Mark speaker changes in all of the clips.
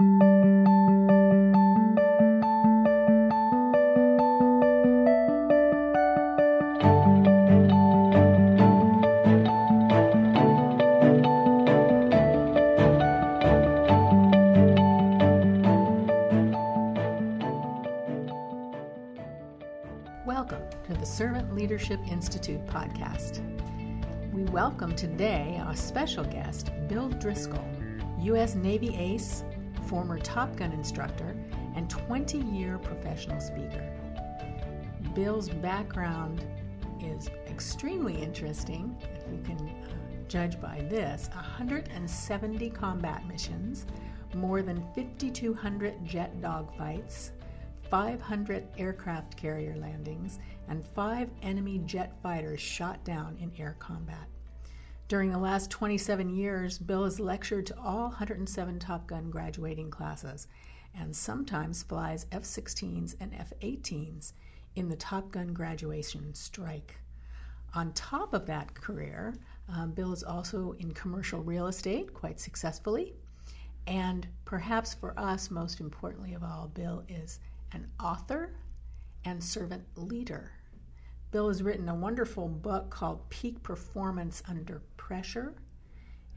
Speaker 1: Welcome to the Servant Leadership Institute podcast. We welcome today our special guest, Bill Driscoll, U.S. Navy ace, former Top Gun instructor, and 20 year professional speaker. Bill's background is extremely interesting, if you can uh, judge by this 170 combat missions, more than 5,200 jet dogfights, 500 aircraft carrier landings, and five enemy jet fighters shot down in air combat. During the last 27 years, Bill has lectured to all 107 Top Gun graduating classes and sometimes flies F 16s and F 18s in the Top Gun graduation strike. On top of that career, um, Bill is also in commercial real estate quite successfully. And perhaps for us, most importantly of all, Bill is an author and servant leader. Bill has written a wonderful book called Peak Performance Under Pressure,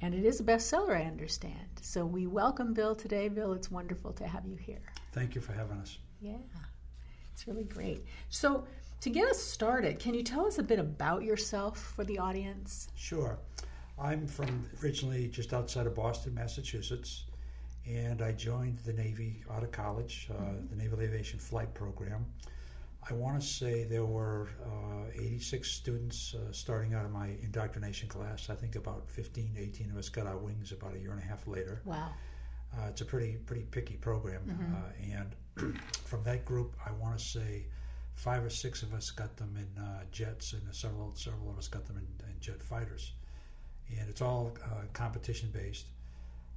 Speaker 1: and it is a bestseller, I understand. So we welcome Bill today. Bill, it's wonderful to have you here.
Speaker 2: Thank you for having us.
Speaker 1: Yeah, it's really great. So, to get us started, can you tell us a bit about yourself for the audience?
Speaker 2: Sure. I'm from originally just outside of Boston, Massachusetts, and I joined the Navy out of college, uh, mm-hmm. the Naval Aviation Flight Program. I want to say there were uh, 86 students uh, starting out of my indoctrination class. I think about 15, 18 of us got our wings about a year and a half later.
Speaker 1: Wow.
Speaker 2: Uh, it's a pretty pretty picky program,
Speaker 1: Mhm.
Speaker 2: uh, and from that group, I want to say five or six of us got them in uh, jets, and several several of us got them in, in jet fighters, and it's all uh, competition based.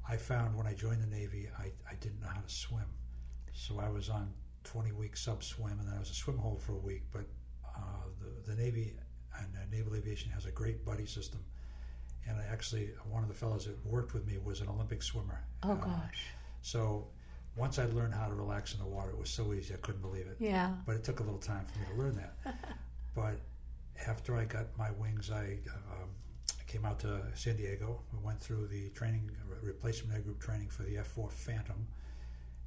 Speaker 2: I found when I joined the Navy, I, I didn't know how to swim, so I was on 20 week sub swim, and then I was a swim hole for a week. But uh, the, the Navy and uh, Naval Aviation has a great buddy system. And I actually, one of the fellows that worked with me was an Olympic swimmer.
Speaker 1: Oh,
Speaker 2: Uh,
Speaker 1: gosh.
Speaker 2: So once I learned how to relax in the water, it was so easy, I couldn't believe it.
Speaker 1: Yeah.
Speaker 2: But it took a little time for me to learn that. but after I got my wings, I um, came out to San Diego. We went through the training, re- replacement air group training for the F 4 Phantom,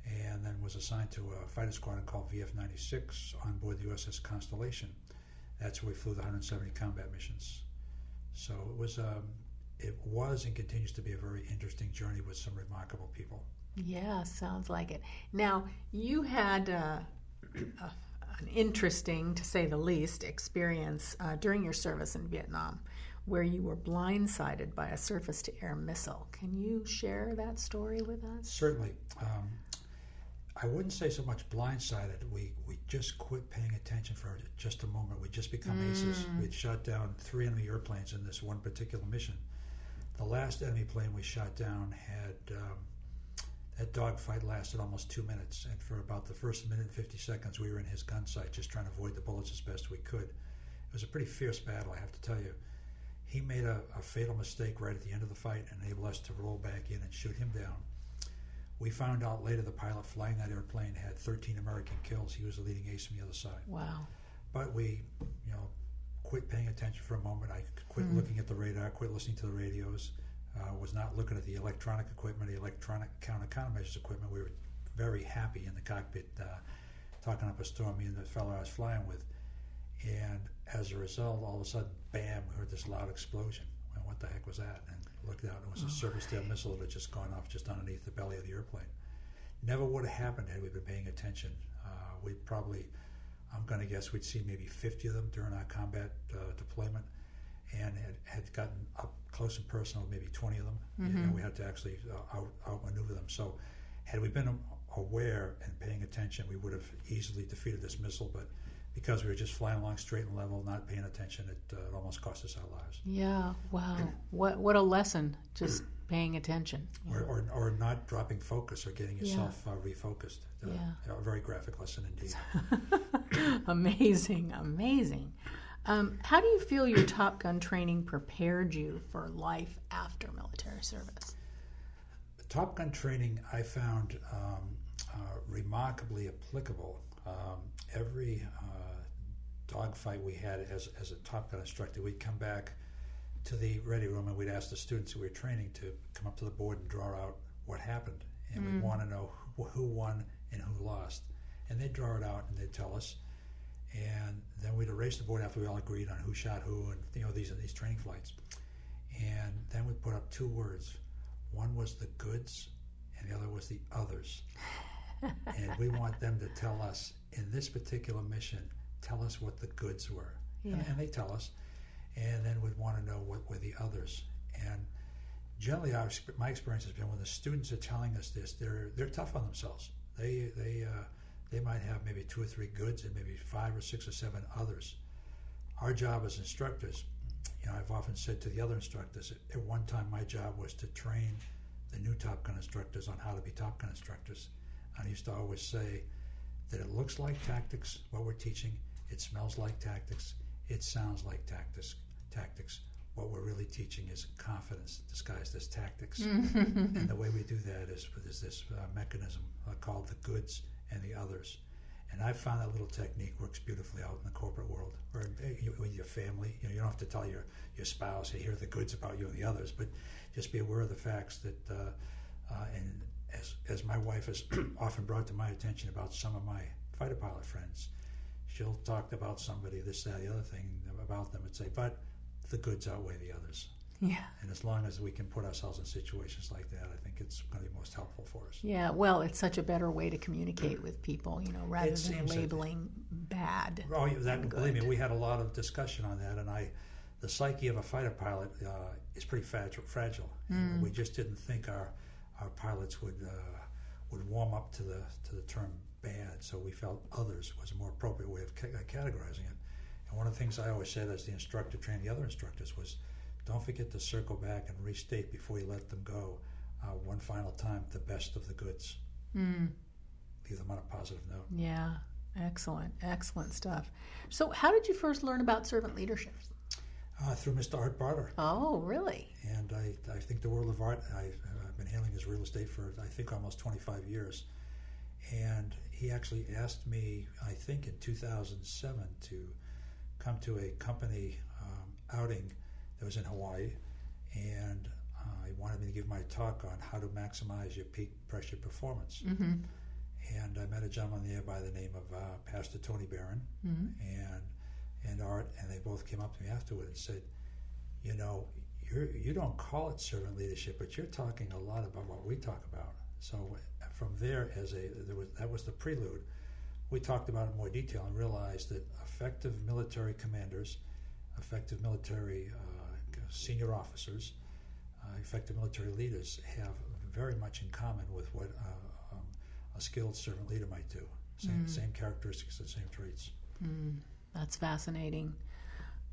Speaker 2: and then was assigned to a fighter squadron called VF 96 on board the USS Constellation. That's where we flew the 170 combat missions. So it was, um, it was and continues to be a very interesting journey with some remarkable people.
Speaker 1: Yeah, sounds like it. Now, you had uh, a, an interesting, to say the least, experience uh, during your service in Vietnam where you were blindsided by a surface to air missile. Can you share that story with us?
Speaker 2: Certainly. Um, I wouldn't say so much blindsided. We we just quit paying attention for just a moment. We just become aces. We'd shot down three enemy airplanes in this one particular mission. The last enemy plane we shot down had um, that dogfight lasted almost two minutes, and for about the first minute and fifty seconds, we were in his gun sight, just trying to avoid the bullets as best we could. It was a pretty fierce battle, I have to tell you. He made a, a fatal mistake right at the end of the fight, and enabled us to roll back in and shoot him down. We found out later the pilot flying that airplane had 13 American kills. He was the leading ace on the other side.
Speaker 1: Wow.
Speaker 2: But we, you know, quit paying attention for a moment. I quit looking at the radar, quit listening to the radios, uh, was not looking at the electronic equipment, the electronic counter countermeasures equipment. We were very happy in the cockpit, uh, talking up a storm, me and the fellow I was flying with. And as a result, all of a sudden, bam, we heard this loud explosion. Well, what the heck was that? And looked out, and it was a surface-to-air missile that had just gone off just underneath the belly of the airplane. Never would have happened had we been paying attention. Uh, we probably, I'm going to guess, we'd seen maybe 50 of them during our combat uh, deployment, and had, had gotten up close and personal, maybe 20 of them. You know, we had to actually uh, out, outmaneuver them. So, had we been aware and paying attention, we would have easily defeated this missile. But because we were just flying along straight and level, not paying attention, it, uh, it almost cost us our lives.
Speaker 1: Yeah, wow. What what a lesson just paying attention.
Speaker 2: or, or, or not dropping focus or getting yourself uh, refocused. Uh,
Speaker 1: Yeah.
Speaker 2: A very graphic lesson indeed.
Speaker 1: amazing, amazing. Um, how do you feel your Top Gun training prepared you for life after military service?
Speaker 2: Top Gun training I found um, uh, remarkably applicable. Um, every uh, dogfight we had as, as a Top Gun instructor, we'd come back to the ready room and we'd ask the students who we were training to come up to the board and draw out what happened. And mm. we'd want to know who, who won and who lost. And they'd draw it out and they'd tell us. And then we'd erase the board after we all agreed on who shot who and you know these are these training flights. And then we'd put up two words. One was the goods and the other was the others. and we want them to tell us in this particular mission, tell us what the goods were. Yeah. And, and they tell us and then we'd want to know what were the others. And generally, our, my experience has been when the students are telling us this, they're they're tough on themselves. They they uh, they might have maybe two or three goods and maybe five or six or seven others. Our job as instructors, you know, I've often said to the other instructors, at one time my job was to train the new Top Gun instructors on how to be Top Gun instructors. I used to always say that it looks like tactics, what we're teaching, it smells like tactics, it sounds like tactics tactics. What we're really teaching is confidence disguised as tactics. and the way we do that is there's this uh, mechanism uh, called the goods and the others. And I've found that little technique works beautifully out in the corporate world or with your family. You know, you don't have to tell your, your spouse, hey, here are the goods about you and the others, but just be aware of the facts that, uh, uh, and as, as my wife has often brought to my attention about some of my fighter pilot friends, she'll talk about somebody, this, that, the other thing about them and say, but the goods outweigh the others.
Speaker 1: Yeah.
Speaker 2: And as long as we can put ourselves in situations like that, I think it's going to be most helpful for us.
Speaker 1: Yeah, well, it's such a better way to communicate with people, you know, rather it than labeling bad.
Speaker 2: Oh, that, believe me, we had a lot of discussion on that, and I, the psyche of a fighter pilot uh, is pretty fragile. fragile. Mm. We just didn't think our our pilots would uh, would warm up to the to the term bad, so we felt others was a more appropriate way of ca- categorizing it. And one of the things I always said as the instructor trained the other instructors was, don't forget to circle back and restate before you let them go uh, one final time the best of the goods. Mm. Leave them on a positive note.
Speaker 1: Yeah, excellent, excellent stuff. So, how did you first learn about servant leadership?
Speaker 2: Uh, through Mr. Art Barter.
Speaker 1: Oh, really?
Speaker 2: And I, I think the world of art, I, I've been handling his real estate for, I think, almost 25 years. And he actually asked me, I think in 2007, to come to a company um, outing that was in Hawaii, and uh, he wanted me to give my talk on how to maximize your peak pressure performance. Mm-hmm. And I met a gentleman there by the name of uh, Pastor Tony Baron mm-hmm. and and Art, and they both came up to me afterward and said, "You know, you're, you don't call it servant leadership, but you're talking a lot about what we talk about." So from there, as a there was that was the prelude we talked about it in more detail and realized that effective military commanders, effective military uh, senior officers, uh, effective military leaders have very much in common with what uh, um, a skilled servant leader might do. Same, mm. same characteristics, the same traits.
Speaker 1: Mm, that's fascinating.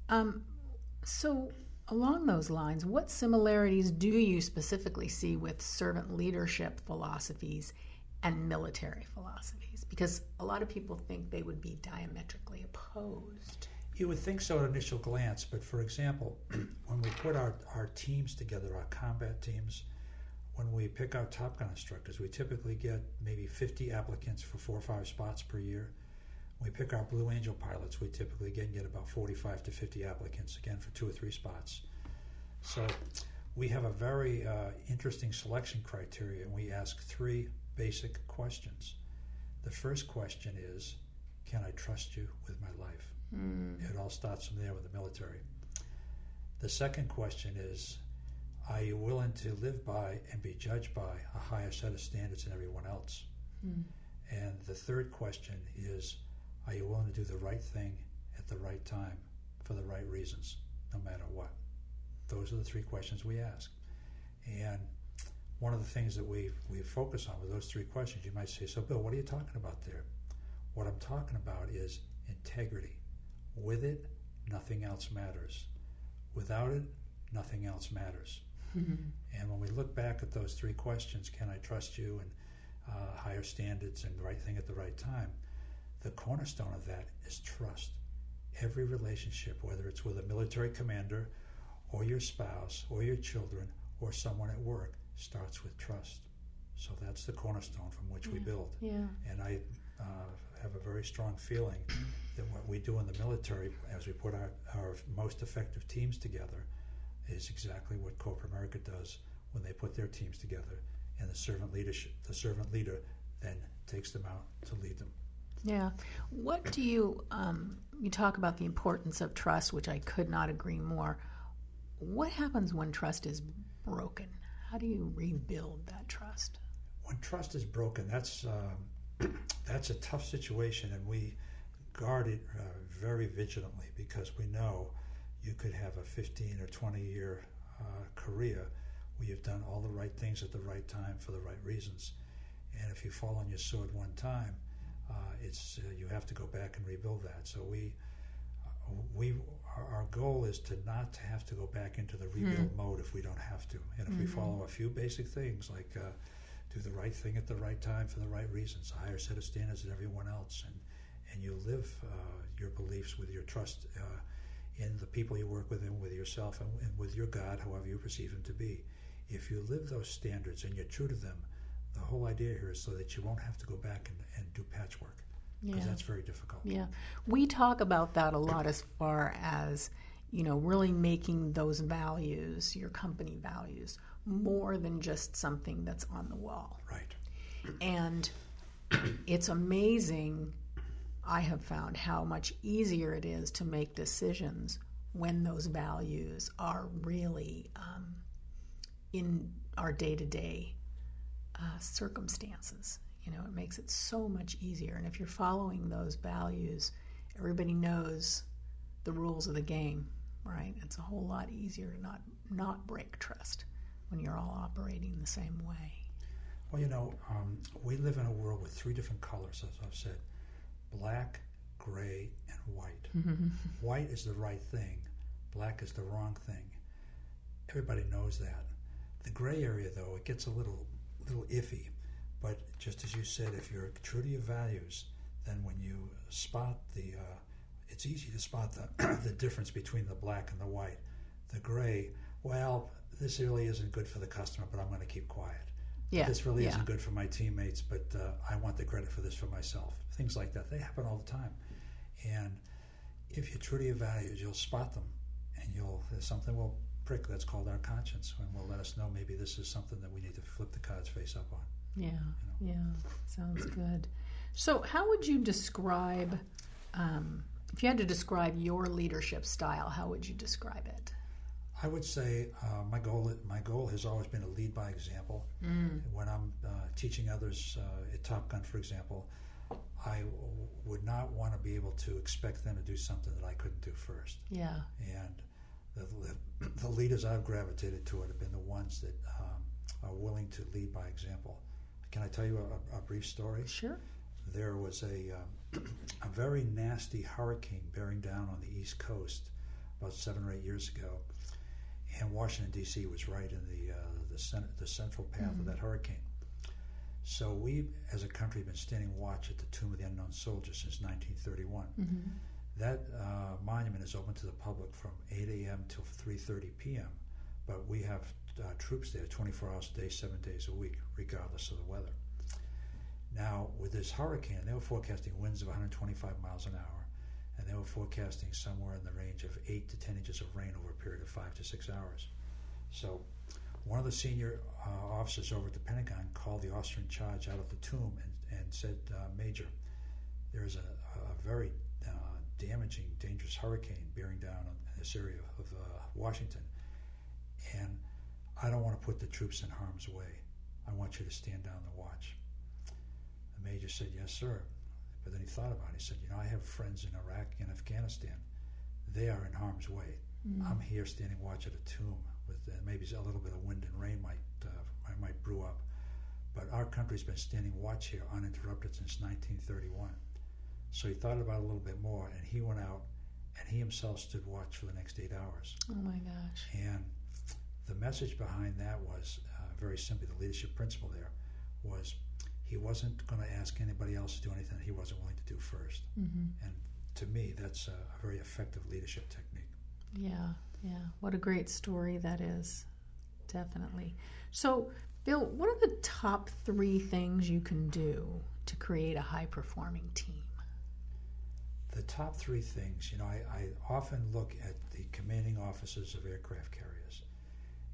Speaker 1: Um, so, along those lines, what similarities do you specifically see with servant leadership philosophies and military philosophies? Because a lot of people think they would be diametrically opposed.
Speaker 2: You would think so at initial glance, but for example, when we put our, our teams together, our combat teams, when we pick our Top Gun instructors, we typically get maybe 50 applicants for four or five spots per year. We pick our Blue Angel pilots, we typically again get about 45 to 50 applicants, again for two or three spots. So we have a very uh, interesting selection criteria, and we ask three basic questions. The first question is Can I trust you with my life? Mm. It all starts from there with the military. The second question is Are you willing to live by and be judged by a higher set of standards than everyone else? Mm. And the third question is Are you willing to do the right thing at the right time for the right reasons, no matter what? Those are the three questions we ask. And one of the things that we we focus on with those three questions, you might say, "So, Bill, what are you talking about there?" What I'm talking about is integrity. With it, nothing else matters. Without it, nothing else matters. Mm-hmm. And when we look back at those three questions, can I trust you and uh, higher standards and the right thing at the right time? The cornerstone of that is trust. Every relationship, whether it's with a military commander or your spouse or your children or someone at work, starts with trust. So that's the cornerstone from which we build.
Speaker 1: Yeah.
Speaker 2: And I uh, have a very strong feeling that what we do in the military, as we put our, our most effective teams together, is exactly what corporate America does when they put their teams together. And the servant leadership, the servant leader, then takes them out to lead them.
Speaker 1: Yeah. What do you, um, you talk about the importance of trust, which I could not agree more. What happens when trust is broken? How do you rebuild that trust?
Speaker 2: When trust is broken, that's um, that's a tough situation, and we guard it uh, very vigilantly because we know you could have a 15 or 20 year uh, career where you've done all the right things at the right time for the right reasons, and if you fall on your sword one time, uh, it's uh, you have to go back and rebuild that. So we we our, goal is to not to have to go back into the rebuild mode if we don't have to, and if we follow a few basic things like uh, do the right thing at the right time for the right reasons, a higher set of standards than everyone else, and and you live uh, your beliefs with your trust uh, in the people you work with and with yourself and, and with your God, however you perceive Him to be. If you live those standards and you're true to them, the whole idea here is so that you won't have to go back and, and do patchwork because
Speaker 1: Yeah.
Speaker 2: that's very difficult.
Speaker 1: Yeah. We talk about that a lot as far as, you know, really making those values, your company values, more than just something that's on the wall.
Speaker 2: Right.
Speaker 1: And it's amazing, I have found, how much easier it is to make decisions when those values are really um, in our day to day circumstances. You know, it makes it so much easier. And if you're following those values, everybody knows the rules of the game, right? It's a whole lot easier to not not break trust when you're all operating the same way.
Speaker 2: Well, you know, um, we live in a world with three different colors, as I've said black, gray, and white. White is the right thing, black is the wrong thing. Everybody knows that. The gray area, though, it gets a little, little iffy. But just as you said, if you're true to your values, then when you spot the, uh, it's easy to spot the, the difference between the black and the white. The gray, well, this really isn't good for the customer, but I'm going to keep quiet.
Speaker 1: Yeah.
Speaker 2: This really
Speaker 1: yeah.
Speaker 2: isn't good for my teammates, but uh, I want the credit for this for myself. Things like that. They happen all the time. And if you're true to your values, you'll spot them and you'll, something will prick that's called our conscience and will let us know maybe this is something that we need to flip the cards face up on.
Speaker 1: Yeah, yeah, sounds good. So, how would you describe, um, if you had to describe your leadership style, how would you describe it?
Speaker 2: I would say uh, my goal my goal has always been to lead by example. When I'm uh, teaching others uh, at Top Gun, for example, I w- would not want to be able to expect them to do something that I couldn't do first.
Speaker 1: Yeah,
Speaker 2: And the, the, leaders I've gravitated toward have been the ones that um, are willing to lead by example. Can I tell you a, a brief story?
Speaker 1: sure.
Speaker 2: there was a, um, a very nasty hurricane bearing down on the East Coast about seven or eight years ago, and Washington D.C. was right in the uh, the, cent- the central path of that hurricane. So we, as a country, have been standing watch at the Tomb of the Unknown Soldier since 1931. That uh, monument is open to the public from 8 a.m. till 3:30 p.m. But we have uh, troops there 24 hours a day, seven days a week, regardless of the weather. Now, with this hurricane, they were forecasting winds of 125 miles an hour, and they were forecasting somewhere in the range of 8 to 10 inches of rain over a period of 5 to 6 hours. So, one of the senior uh, officers over at the Pentagon called the officer in charge out of the tomb and, and said, uh, Major, there's a, a very uh, damaging, dangerous hurricane bearing down on this area of uh, Washington, and I don't want to put the troops in harm's way. I want you to stand down and watch. The major said, Yes, sir. But then he thought about it. He said, You know, I have friends in Iraq and Afghanistan. They are in harm's way. I'm here standing watch at a tomb with uh, maybe a little bit of wind and rain might, uh, might might brew up. But our country's been standing watch here uninterrupted since 1931. So he thought about it a little bit more, and he went out and he himself stood watch for the next eight hours.
Speaker 1: Oh my gosh.
Speaker 2: And the message behind that was uh, very simply the leadership principle there was he wasn't going to ask anybody else to do anything he wasn't willing to do 1st
Speaker 1: Mm-hmm.
Speaker 2: And to me, that's a, a very effective leadership technique.
Speaker 1: Yeah, yeah. What a great story that is. definitely. So, Bill, what are the top three things you can do to create a high performing team?
Speaker 2: The top three things, you know, I, I often look at the commanding officers of aircraft carriers.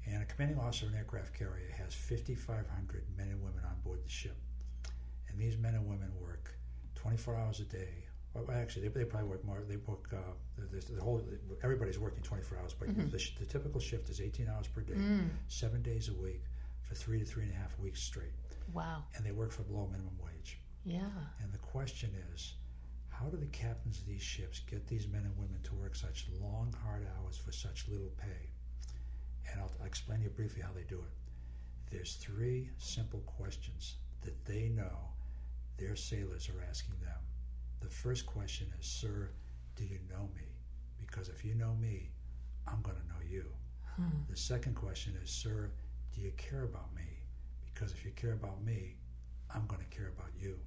Speaker 2: And a commanding officer of an aircraft carrier has 5,500 men and women on board the ship. And these men and women work 24 hours a day. Well, actually, they, they probably work more. They work, uh, the, the, the, whole. Everybody's working 24 hours, but mm-hmm. the, the, typical shift is 18 hours per day, mm. seven days a week, for three to three and a half weeks straight.
Speaker 1: Wow!
Speaker 2: And they work for below minimum wage.
Speaker 1: Yeah.
Speaker 2: And the question is, how do the captains of these ships get these men and women to work such long, hard hours for such little pay? And I'll, I'll explain to you briefly how they do it. There's three simple questions that they know their sailors are asking them. The first question is, Sir, do you know me? Because if you know me, I'm going to know you. Hmm. The second question is, Sir, do you care about me? Because if you care about me, I'm going to care about you.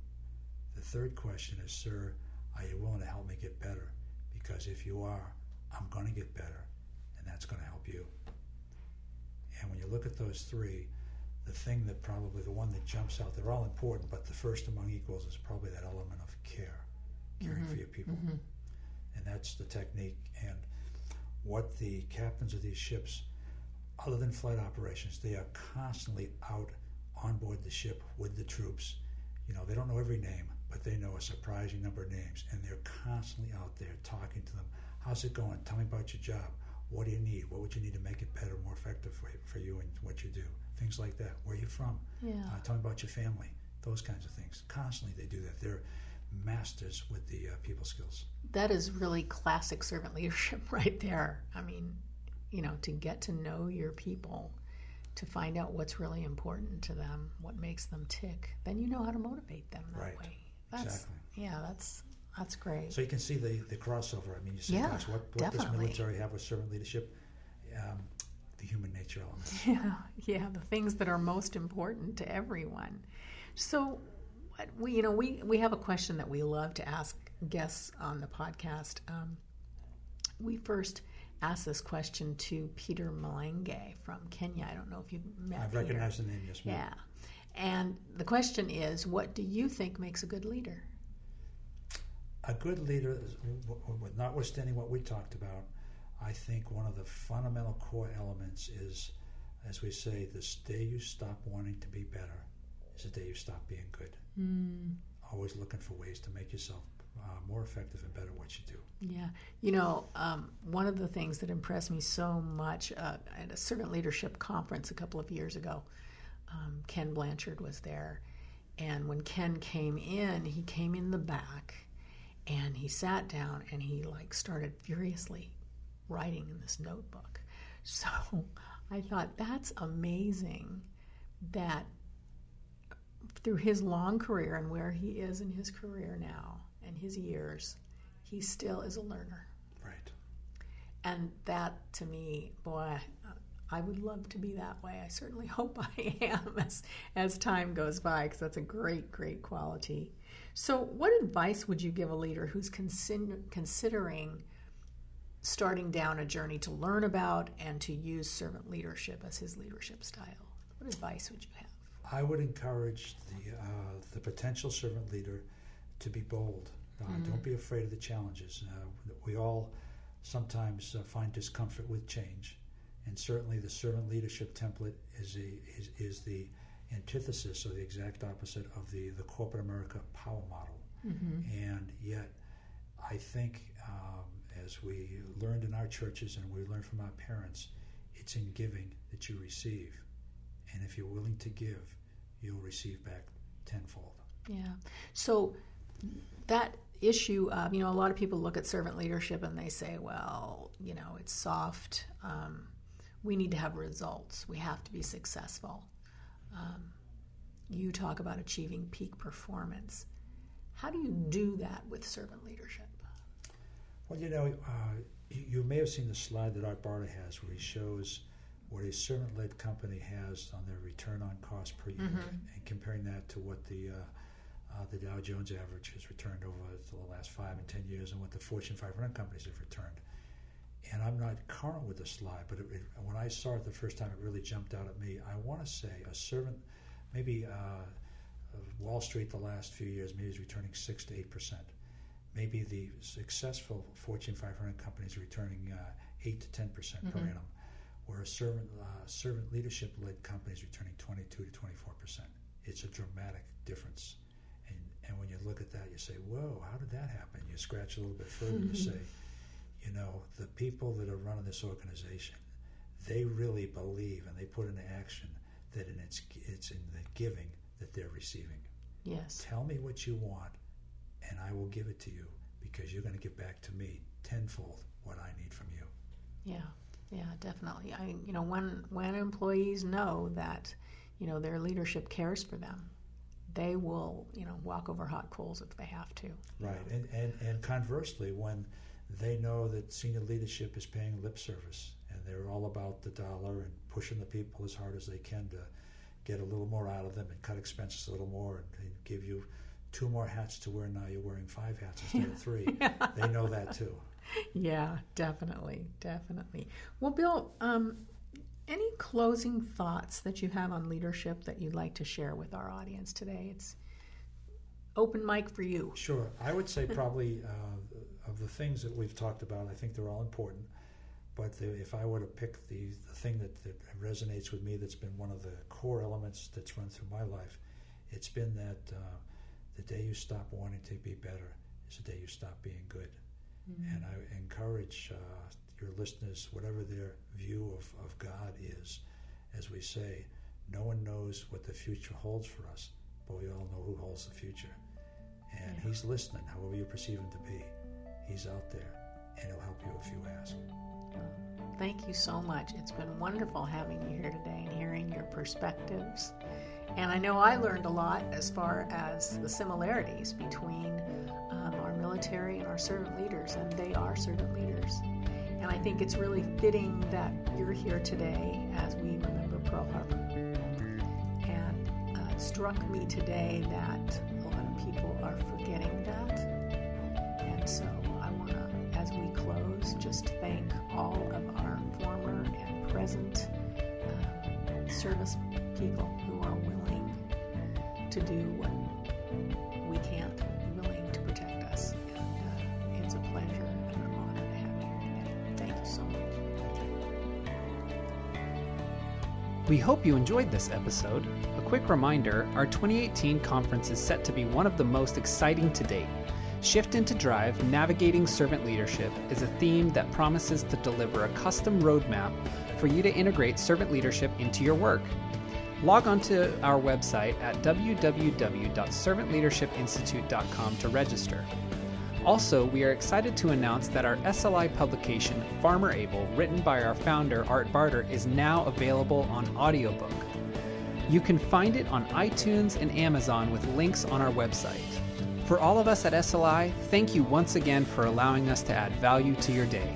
Speaker 2: The third question is, Sir, are you willing to help me get better? Because if you are, I'm going to get better, and that's going to help you. And when you look at those three, the thing that probably the one that jumps out, they're all important, but the first among equals is probably that element of care, caring mm-hmm. for your people. Mm-hmm. And that's the technique. And what the captains of these ships, other than flight operations, they are constantly out on board the ship with the troops. You know, they don't know every name, but they know a surprising number of names, and they're constantly out there talking to them. How's it going? Tell me about your job. What do you need? What would you need to make it better, more effective for, for you and what you do? Things like that. Where are you from?
Speaker 1: Yeah. Uh,
Speaker 2: tell me about your family. Those kinds of things. Constantly they do that. They're masters with the uh, people skills.
Speaker 1: That is really classic servant leadership right there. I mean, you know, to get to know your people, to find out what's really important to them, what makes them tick, then you know how to motivate them that
Speaker 2: right.
Speaker 1: way.
Speaker 2: That's, exactly.
Speaker 1: Yeah, that's that's great.
Speaker 2: So you can see the, the crossover. I mean, you see,
Speaker 1: yeah,
Speaker 2: gosh, what, what does military have with servant leadership? Um, the human nature element.
Speaker 1: Yeah, yeah, the things that are most important to everyone. So, what we, you know, we we have a question that we love to ask guests on the podcast. Um, we first asked this question to Peter Malenge from Kenya. I don't know if you met.
Speaker 2: I've recognized the name, yes,
Speaker 1: ma'am. Yeah, and the question is, what do you think makes a good leader?
Speaker 2: a good leader, notwithstanding what we talked about, I think one of the fundamental core elements is, as we say, this day you stop wanting to be better is the day you stop being good.
Speaker 1: Mm.
Speaker 2: Always looking for ways to make yourself uh, more effective and better what you do.
Speaker 1: Yeah. You know, um, one of the things that impressed me so much uh, at a servant leadership conference a couple of years ago, um, Ken Blanchard was there. And when Ken came in, he came in the back and he sat down and he like started furiously writing in this notebook. So i thought that's amazing that through his long career and where he is in his career now and his years he still is a learner.
Speaker 2: Right.
Speaker 1: And that to me boy I would love to be that way. I certainly hope I am as, as time goes by because that's a great, great quality. So, what advice would you give a leader who's consider, considering starting down a journey to learn about and to use servant leadership as his leadership style? What advice would you have?
Speaker 2: I would encourage the uh, the potential servant leader to be bold. Uh, mm-hmm. Don't be afraid of the challenges. Uh, we all sometimes uh, find discomfort with change, and certainly the servant leadership template is a, is, is the antithesis or the exact opposite of the, the corporate America power model.
Speaker 1: Mm-hmm.
Speaker 2: And yet, I think um, as we learned in our churches and we learned from our parents, it's in giving that you receive. And if you're willing to give, you'll receive back tenfold.
Speaker 1: Yeah. So that issue of, you know, a lot of people look at servant leadership and they say, well, you know, it's soft. Um, we need to have results. We have to be successful. Um, you talk about achieving peak performance. How do you do that with servant leadership?
Speaker 2: Well, you know, uh, you, you, may have seen the slide that Art Barter has where he shows what a servant led company has on their return on cost per unit mm-hmm. and comparing that to what the uh, uh, the Dow Jones average has returned over the last five and ten years and what the Fortune 500 companies have returned. And I'm not current with the slide, but it, it, when I saw it the first time, it really jumped out at me. I want to say a servant, maybe uh, Wall Street the last few years, maybe is returning six to eight percent. Maybe the successful Fortune 500 companies are returning uh, eight to ten percent mm-hmm. per annum, where a servant uh, servant leadership led company is returning 22 to 24 percent. It's a dramatic difference. And, and when you look at that, you say, whoa, how did that happen? You scratch a little bit further to say, you know, the people that are running this organization, they really believe and they put into action that in it's, it's in the giving that they're receiving.
Speaker 1: Yes.
Speaker 2: Tell me what you want, and I will give it to you because you're going to give back to me tenfold what I need from you.
Speaker 1: Yeah, yeah, definitely. I, you know, when when employees know that, you know, their leadership cares for them, they will, you know, walk over hot coals if they have to.
Speaker 2: Right, and, and and conversely, when they know that senior leadership is paying lip service and they're all about the dollar and pushing the people as hard as they can to get a little more out of them and cut expenses a little more and, and give you two more hats to wear. Now you're wearing five hats instead of three. Yeah. they know that too.
Speaker 1: Yeah definitely definitely. Well bill um, any closing thoughts that you have on leadership that you'd like to share with our audience today? It's open mic for you.
Speaker 2: Sure. I would say probably uh, of the things that we've talked about, I think they're all important. But the, if I were to pick the, the thing that, that resonates with me, that's been one of the core elements that's run through my life, it's been that uh, the day you stop wanting to be better is the day you stop being good. Mm-hmm. And I encourage uh, your listeners, whatever their view of, of God is, as we say, no one knows what the future holds for us, but we all know who holds the future. And yeah. He's listening, however you perceive Him to be. He's out there and he'll help you if you ask.
Speaker 1: Thank you so much. It's been wonderful having you here today and hearing your perspectives. And I know I learned a lot as far as the similarities between um, our military and our servant leaders, and they are servant leaders. And I think it's really fitting that you're here today as we remember Pearl Harbor. And uh, it struck me today that a lot of people are forgetting that. And so just thank all of our former and present uh, service people who are willing to do what we can't, willing to protect us. And uh, it's a pleasure and an honor to have you here today. Thank you so much.
Speaker 3: We hope you enjoyed this episode. A quick reminder our 2018 conference is set to be one of the most exciting to date. Shift into Drive Navigating Servant Leadership is a theme that promises to deliver a custom roadmap for you to integrate servant leadership into your work. Log on to our website at www.servantleadershipinstitute.com to register. Also, we are excited to announce that our SLI publication, Farmer Able, written by our founder, Art Barter, is now available on audiobook. You can find it on iTunes and Amazon with links on our website. For all of us at SLI, thank you once again for allowing us to add value to your day.